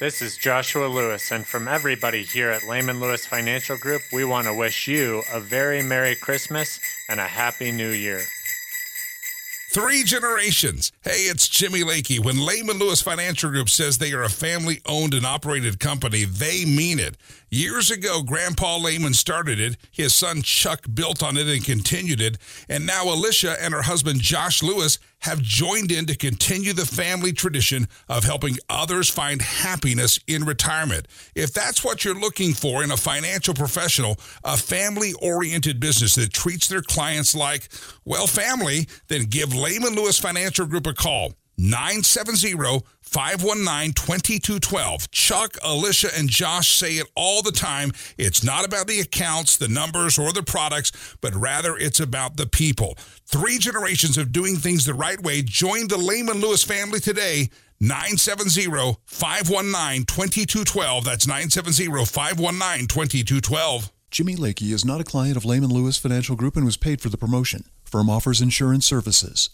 This is Joshua Lewis, and from everybody here at Lehman Lewis Financial Group, we want to wish you a very Merry Christmas and a Happy New Year. Three generations. Hey, it's Jimmy Lakey. When Lehman Lewis Financial Group says they are a family owned and operated company, they mean it. Years ago, Grandpa Lehman started it. His son Chuck built on it and continued it. And now Alicia and her husband Josh Lewis have joined in to continue the family tradition of helping others find happiness in retirement. If that's what you're looking for in a financial professional, a family oriented business that treats their clients like, well, family, then give Lehman Lewis Financial Group a call. 970 519 2212. Chuck, Alicia, and Josh say it all the time. It's not about the accounts, the numbers, or the products, but rather it's about the people. Three generations of doing things the right way. Join the Lehman Lewis family today. 970 519 2212. That's 970 519 2212. Jimmy Lakey is not a client of Lehman Lewis Financial Group and was paid for the promotion. Firm offers insurance services.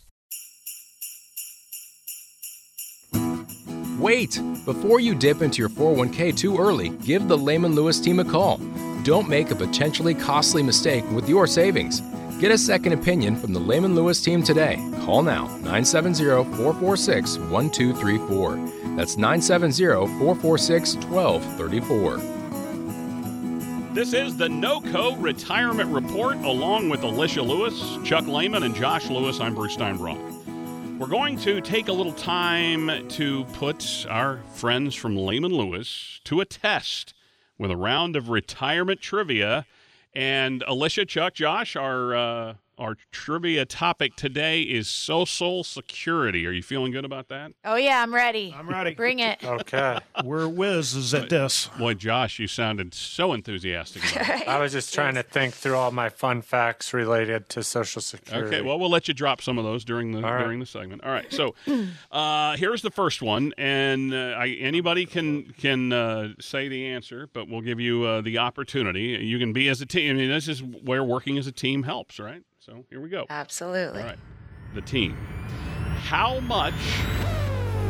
Wait! Before you dip into your 401k too early, give the Lehman Lewis team a call. Don't make a potentially costly mistake with your savings. Get a second opinion from the Lehman Lewis team today. Call now 970 446 1234. That's 970 446 1234. This is the NOCO Retirement Report along with Alicia Lewis, Chuck Lehman, and Josh Lewis. I'm Bruce Steinbrock. We're going to take a little time to put our friends from Lehman Lewis to a test with a round of retirement trivia. And Alicia, Chuck, Josh, our uh, our trivia topic today is social security. Are you feeling good about that? Oh yeah, I'm ready. I'm ready. Bring it. Okay. We're whizzes at this. Boy, Josh, you sounded so enthusiastic. About it. I was just trying to think through all my fun facts related to Social Security. Okay, well, we'll let you drop some of those during the All right. during the segment. All right, so uh, here's the first one, and uh, I, anybody can can uh, say the answer, but we'll give you uh, the opportunity. You can be as a team. I mean, this is where working as a team helps, right? So here we go. Absolutely. All right, the team. How much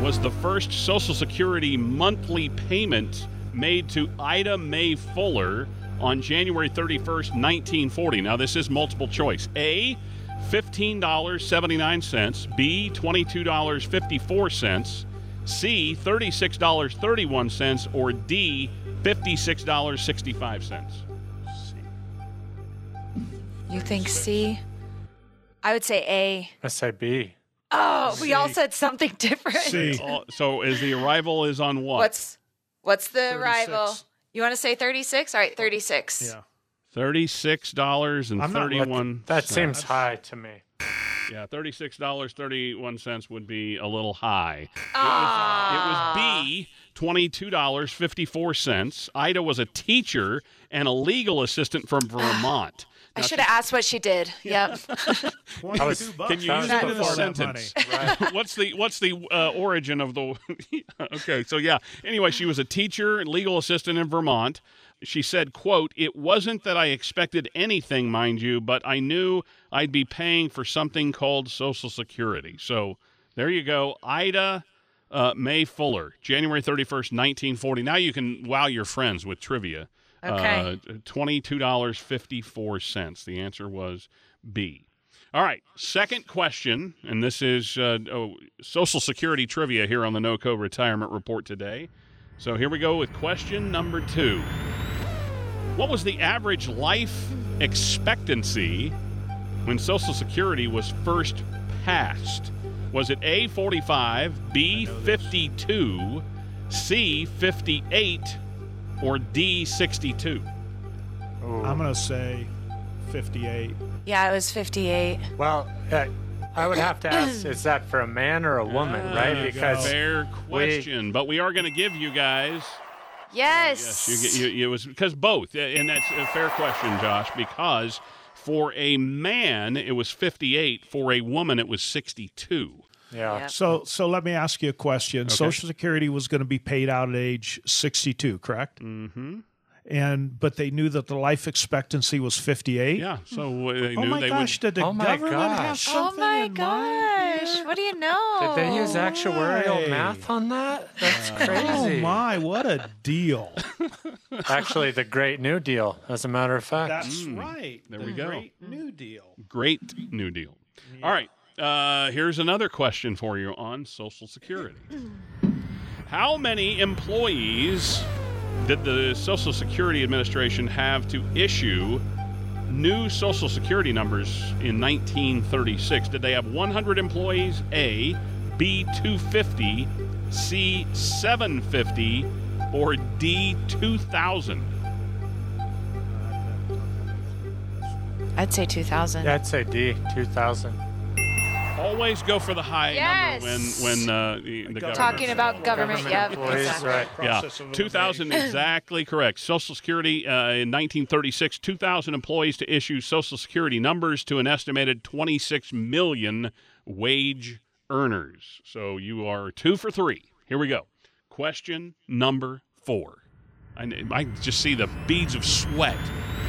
was the first Social Security monthly payment made to Ida Mae Fuller on January 31st, 1940? Now, this is multiple choice. A, $15.79. B, $22.54. C, $36.31. Or D, $56.65. You think C? I would say A. I say B. Oh, we all said something different. C. Oh, so is the arrival is on what? What's what's the 36. arrival? You want to say 36? All right, 36. Yeah. Thirty-six dollars and I'm not- thirty-one. That seems high to me. Yeah, thirty-six dollars thirty-one cents would be a little high. Ah. It was B, twenty-two dollars fifty-four cents. Ida was a teacher and a legal assistant from Vermont. I should have asked what she did. Yep. I was- bucks. Can you use was it in a before that sentence? what's the what's the uh, origin of the? okay, so yeah. Anyway, she was a teacher and legal assistant in Vermont. She said, "quote It wasn't that I expected anything, mind you, but I knew I'd be paying for something called Social Security." So there you go, Ida. Uh, Mae Fuller, January 31st, 1940. Now you can wow your friends with trivia. Okay. Uh, $22.54. The answer was B. All right, second question, and this is uh, oh, Social Security trivia here on the NOCO Retirement Report today. So here we go with question number two. What was the average life expectancy when Social Security was first passed? Was it A, 45, B, 52, C, 58, or D, 62? I'm going to say 58. yeah, it was 58. Well, uh, I would have to ask: Is that for a man or a woman? Ah, right? Because go. Fair question, but we are going to give you guys. Yes. Yes, you, get- you, it was because both, and that's a fair question, Josh. Because for a man it was 58, for a woman it was 62. Yeah, Yep. So, so let me ask you a question. Social Security was going to be paid out at age 62, correct? Mm-hmm. And but they knew that the life expectancy was 58. Yeah, so uh, they Oh knew my they gosh! would. Did the Oh my government have gosh. oh my in mind gosh. here? What do you know? did they use actuarial Right. math on that? That's Oh crazy. Oh my! What a deal! Actually, the Great New Deal, as a matter of fact. That's right. There the we go. Great New Deal. Great New Deal. All right, uh, here's another question for you on Social Security. How many employees did the Social Security Administration have to issue new Social Security numbers in 1936? Did they have 100 employees? A, B, 250, C, 750, or D, 2,000? I'd say 2000. Yeah, I'd say D, 2000. Always go for the high Yes. number when when uh, the, the government. Talking about government, Government yep. employees, exactly. right. Yeah, 2000 exactly correct. Social Security uh, in 1936, 2,000 employees to issue Social Security numbers to an estimated 26 million wage earners. So you are two for three. Here we go. Question number four. I, I just see the beads of sweat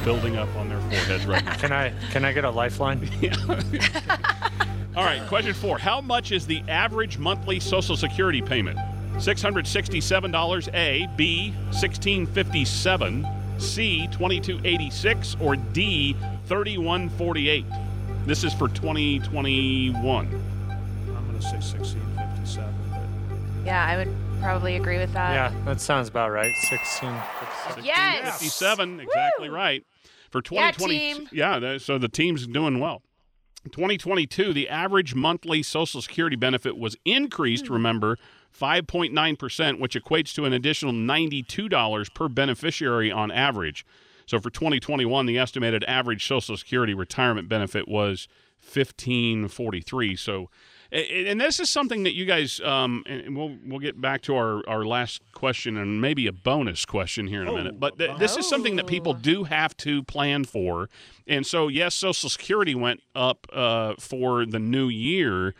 building up on their foreheads right now. Can I can I get a lifeline? All right, question four. How much is the average monthly Social Security payment? $667 A, B, 1657, C, 2286, or D, 3148? This is for 2021. I'm going to say 1657. Yeah, I would probably agree with that. yeah, that sounds about right. 16. Yes. 57, exactly right. For Yeah, 2020, team. yeah, that- so the team's doing well. 2022, the average monthly Social Security benefit was increased, hmm. remember, 5.9%, which equates to an additional $92 per beneficiary on average. So for 2021, the estimated average Social Security retirement benefit was 1543. So and this is something that you guys um, and we'll we'll get back to our, our last question and maybe a bonus question here in a minute. But th- this is something that people do have to plan for. And so yes, Social Security went up uh, for the new year,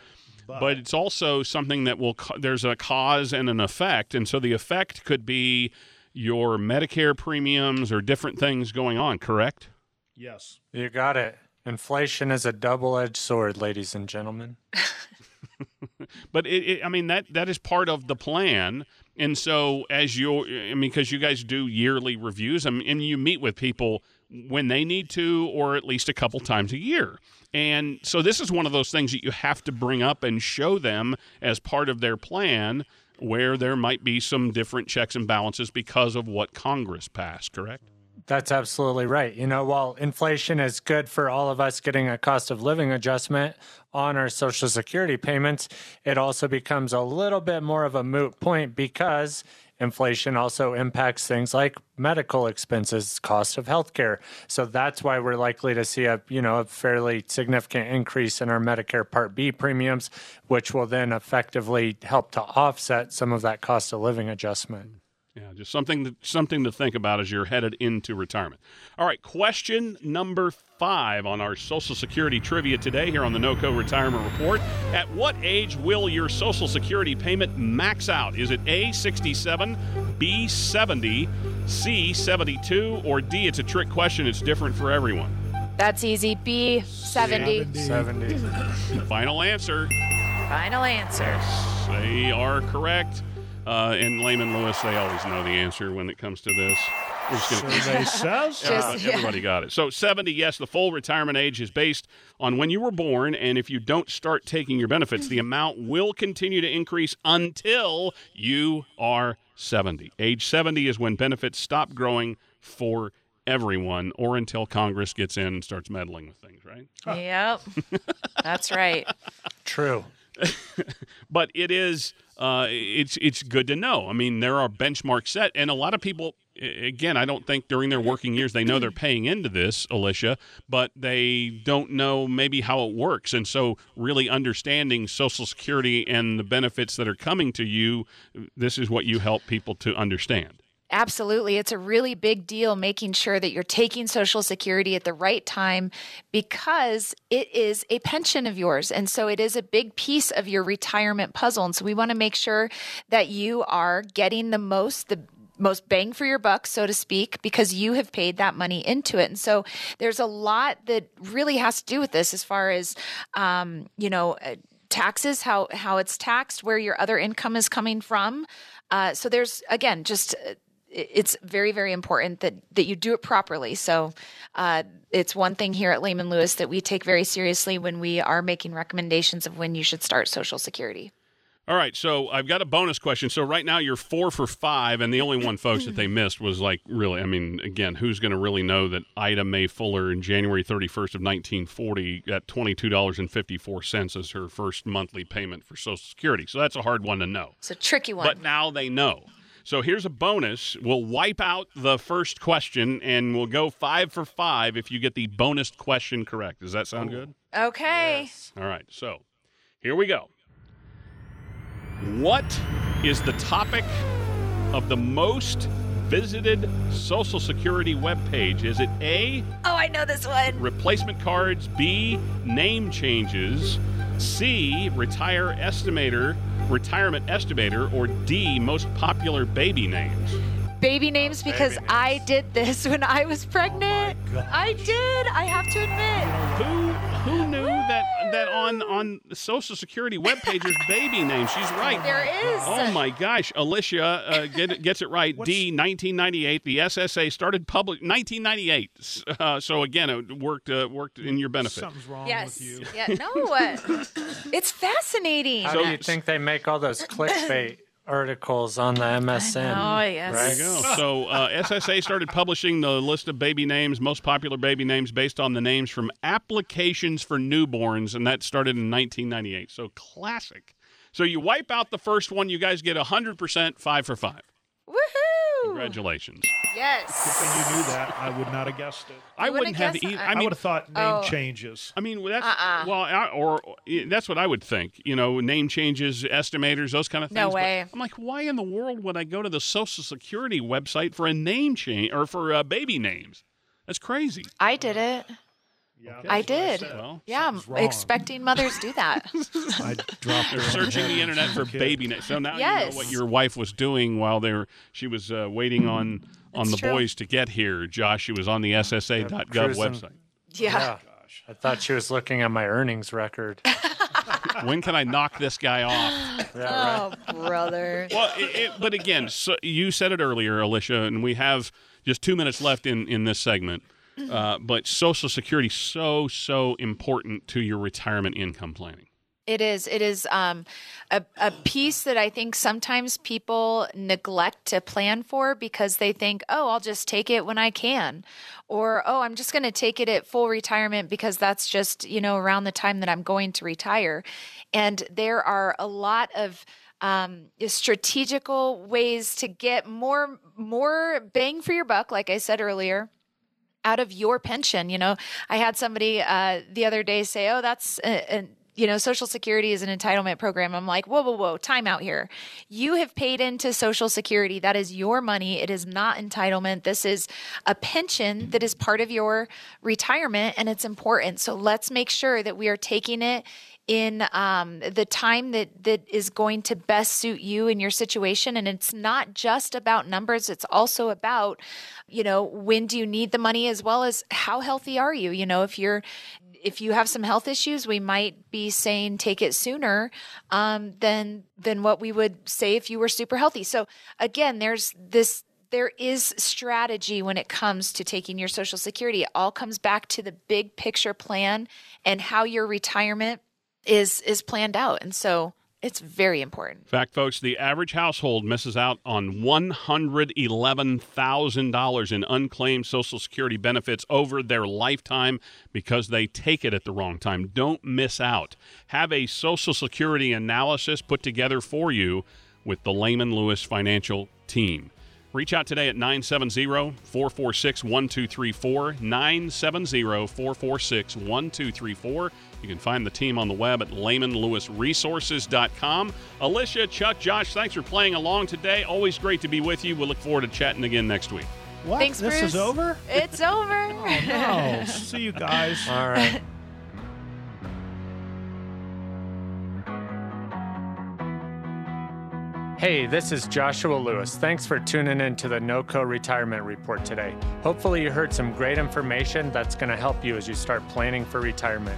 but it's also something that will there's a cause and an effect, and so the effect could be your Medicare premiums or different things going on. Correct? yes. You got it. Inflation is a double-edged sword, ladies and gentlemen. but it, it, I mean that that is part of the plan. And so as you, I mean, because you guys do yearly reviews, I mean, and you meet with people when they need to, or at least a couple times a year. And so this is one of those things that you have to bring up and show them as part of their plan, where there might be some different checks and balances because of what Congress passed. Correct? That's absolutely right. You know, while inflation is good for all of us getting a cost of living adjustment on our Social Security payments, it also becomes a little bit more of a moot point because inflation also impacts things like medical expenses, cost of healthcare. So that's why we're likely to see a, you know, a fairly significant increase in our Medicare Part B premiums, which will then effectively help to offset some of that cost of living adjustment. Yeah, just something to, something to think about as you're headed into retirement. All right, question number five on our Social Security trivia today here on the NOCO Retirement Report. At what age will your Social Security payment max out? Is it A, 67, B, 70, C, 72, or D, it's a trick question, it's different for everyone? That's easy. B, 70. 70. Final answer. Final answer. They are correct. Uh, and Lehman Lewis, they always know the answer when it comes to this. We're just gonna- Survey says. Just- Uh, yeah. Everybody got it. So 70, yes, the full retirement age is based on when you were born, and if you don't start taking your benefits, the amount will continue to increase until you are 70. Age 70 is when benefits stop growing for everyone, or until Congress gets in and starts meddling with things, right? Yep. That's right. True. but it is uh, it's it's good to know. I mean, there are benchmarks set, and a lot of people. Again, I don't think during their working years they know they're paying into this, Alicia, but they don't know maybe how it works. And so, really understanding Social Security and the benefits that are coming to you, this is what you help people to understand. Absolutely. It's a really big deal making sure that you're taking Social Security at the right time because it is a pension of yours. And so it is a big piece of your retirement puzzle. And so we want to make sure that you are getting the most, the most bang for your buck, so to speak, because you have paid that money into it. And so there's a lot that really has to do with this as far as, um, you know, uh, taxes, how, how it's taxed, where your other income is coming from. Uh, so there's, again, just uh, it's very very important that that you do it properly so uh, it's one thing here at Lehman Lewis that we take very seriously when we are making recommendations of when you should start social security All right, so I've got a bonus question. So right now you're four for five, and the only one, folks, that they missed was like really. I mean, again, who's going to really know that Ida Mae Fuller in January 31st of 1940 at twenty two dollars and fifty four cents as her first monthly payment for Social Security? So that's a hard one to know. it's a tricky one But now they know. So here's a bonus. We'll wipe out the first question, and we'll go five for five if you get the bonus question correct. Does that sound good? okay All right, so here we go. What is the topic of the most visited Social Security webpage? Is it A, oh i know this one replacement cards, B, name changes, C, retire estimator, retirement estimator, or D, most popular baby names? baby names because baby i did this when i was pregnant. Oh I did i have to admit. Who that that on on the Social Security webpage there's baby name. She's right. there is Oh my gosh, Alicia uh, get gets it right. D, 1998. The SSA started public 1998. Uh, so again, it worked uh, worked in your benefit. Something's wrong yes with you. yeah no uh, it's fascinating How do you think they make all those clickbait articles on the MSN? oh yes There you go. So uh, SSA started publishing the list of baby names, most popular baby names, based on the names from applications for newborns, and that started in 1998. So classic. So you wipe out the first one, you guys get 100% five for five. woohoo Congratulations. yes If you knew that, I would not have guessed it. I wouldn't wouldn't have guess either. that. I I, mean, would have thought name Oh. changes. I mean, well, that's Uh-uh. well, I, or, or that's what I would think. You know, name changes, estimators, those kind of things. No But way. I'm like, why in the world would I go to the Social Security website for a name change or for uh, baby names? That's crazy. i did it Yeah, I did. said. Well, yeah Something's wrong. expecting mothers do that I dropped they're searching the internet for baby names. So now you know what your wife was doing while they were, she was uh, waiting on on It's the true. boys to get here. Josh, she was on the SSA.gov cruising. website. yeah. I thought she was looking at my earnings record. when can I knock this guy off? Yeah, right. Oh, brother. Well, it, it, but again, so you said it earlier, Alicia, and we have just two minutes left in in this segment. Uh, but Social Security so so important to your retirement income planning. It is. It is um, a, a piece that I think sometimes people neglect to plan for because they think, oh, I'll just take it when I can. Or, oh, I'm just going to take it at full retirement because that's just, you know, around the time that I'm going to retire. And there are a lot of um, strategical ways to get more more bang for your buck, like I said earlier out of your pension. You know, I had somebody uh, the other day say, "Oh, that's a, a, you know, Social Security is an entitlement program. I'm like, whoa, whoa, whoa, time out here. You have paid into Social Security. That is your money. It is not entitlement. This is a pension that is part of your retirement and it's important. So let's make sure that we are taking it in um, the time that that is going to best suit you and your situation and it's not just about numbers it's also about you know when do you need the money as well as how healthy are you you know if you're if you have some health issues, we might be saying take it sooner um, than than what we would say if you were super healthy. So again, there's this there is strategy when it comes to taking your social security. It all comes back to the big picture plan and how your retirement is is planned out. And so it's very important. In fact, folks, the average household misses out on $111,000 in unclaimed Social Security benefits over their lifetime because they take it at the wrong time. Don't miss out. Have a Social Security analysis put together for you with the Lehman Lewis Financial Team. Reach out today at 970 446 1234. 970 446 1234. You can find the team on the web at lehmanlewisresources.com. Alicia, Chuck, Josh, thanks for playing along today. Always great to be with you. We'll look forward to chatting again next week. What? Thanks, this Bruce. is over? It's over. Oh, no. See you guys. All right. Hey, this is Joshua Lewis. Thanks for tuning in to the NOCO Retirement Report today. Hopefully, you heard some great information that's going to help you as you start planning for retirement.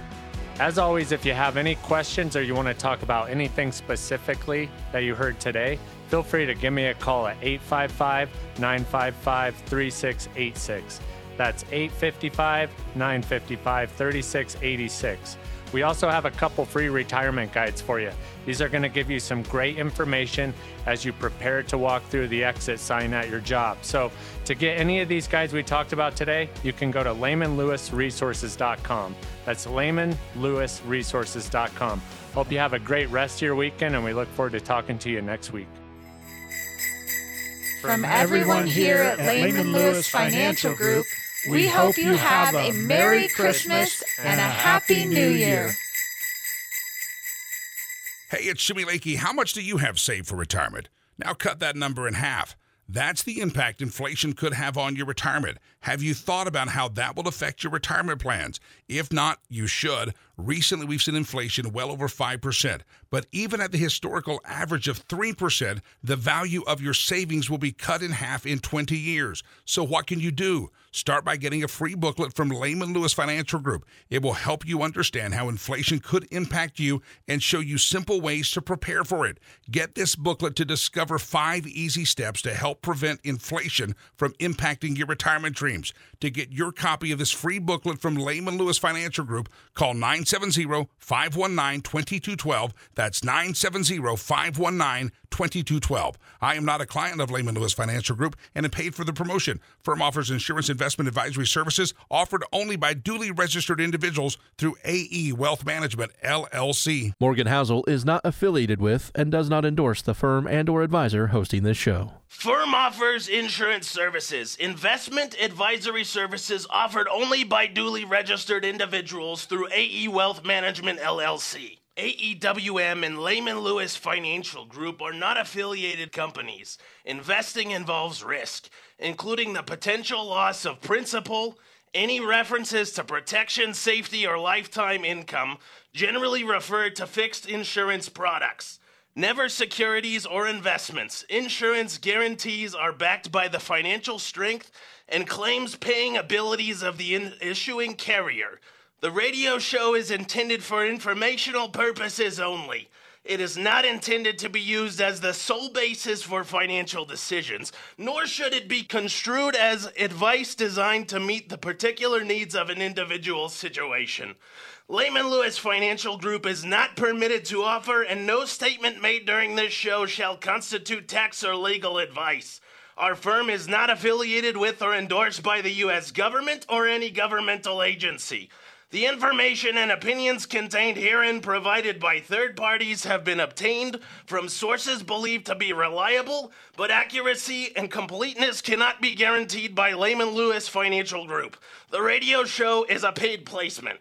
As always, if you have any questions or you want to talk about anything specifically that you heard today, feel free to give me a call at 855 955 3686. That's 855 955 3686. We also have a couple free retirement guides for you. These are going to give you some great information as you prepare to walk through the exit sign at your job. So, to get any of these guides we talked about today, you can go to lehmanlewisresources.com. That's lehmanlewisresources.com. Hope you have a great rest of your weekend, and we look forward to talking to you next week. From everyone here at Lehman Lewis Financial Group, we hope you have a Merry Christmas and a Happy New Year. Hey, it's Jimmy Lakey. How much do you have saved for retirement? Now cut that number in half. That's the impact inflation could have on your retirement. Have you thought about how that will affect your retirement plans? If not, you should. Recently, we've seen inflation well over 5%. But even at the historical average of 3%, the value of your savings will be cut in half in 20 years. So, what can you do? Start by getting a free booklet from Lehman Lewis Financial Group. It will help you understand how inflation could impact you and show you simple ways to prepare for it. Get this booklet to discover five easy steps to help prevent inflation from impacting your retirement dreams. To get your copy of this free booklet from Lehman Lewis Financial Group, call 970 519 2212. That's 970 519 2212. I am not a client of Lehman Lewis Financial Group and am paid for the promotion. Firm offers insurance investment advisory services offered only by duly registered individuals through AE Wealth Management LLC. Morgan Housel is not affiliated with and does not endorse the firm and or advisor hosting this show. Firm offers insurance services, investment advisory services offered only by duly registered individuals through AE Wealth Management LLC. AEWM and Lehman Lewis Financial Group are not affiliated companies. Investing involves risk, including the potential loss of principal. Any references to protection, safety, or lifetime income generally refer to fixed insurance products. Never securities or investments. Insurance guarantees are backed by the financial strength and claims paying abilities of the in- issuing carrier. The radio show is intended for informational purposes only. It is not intended to be used as the sole basis for financial decisions, nor should it be construed as advice designed to meet the particular needs of an individual situation. Lehman Lewis Financial Group is not permitted to offer, and no statement made during this show shall constitute tax or legal advice. Our firm is not affiliated with or endorsed by the U.S. government or any governmental agency. The information and opinions contained herein provided by third parties have been obtained from sources believed to be reliable, but accuracy and completeness cannot be guaranteed by Lehman Lewis Financial Group. The radio show is a paid placement.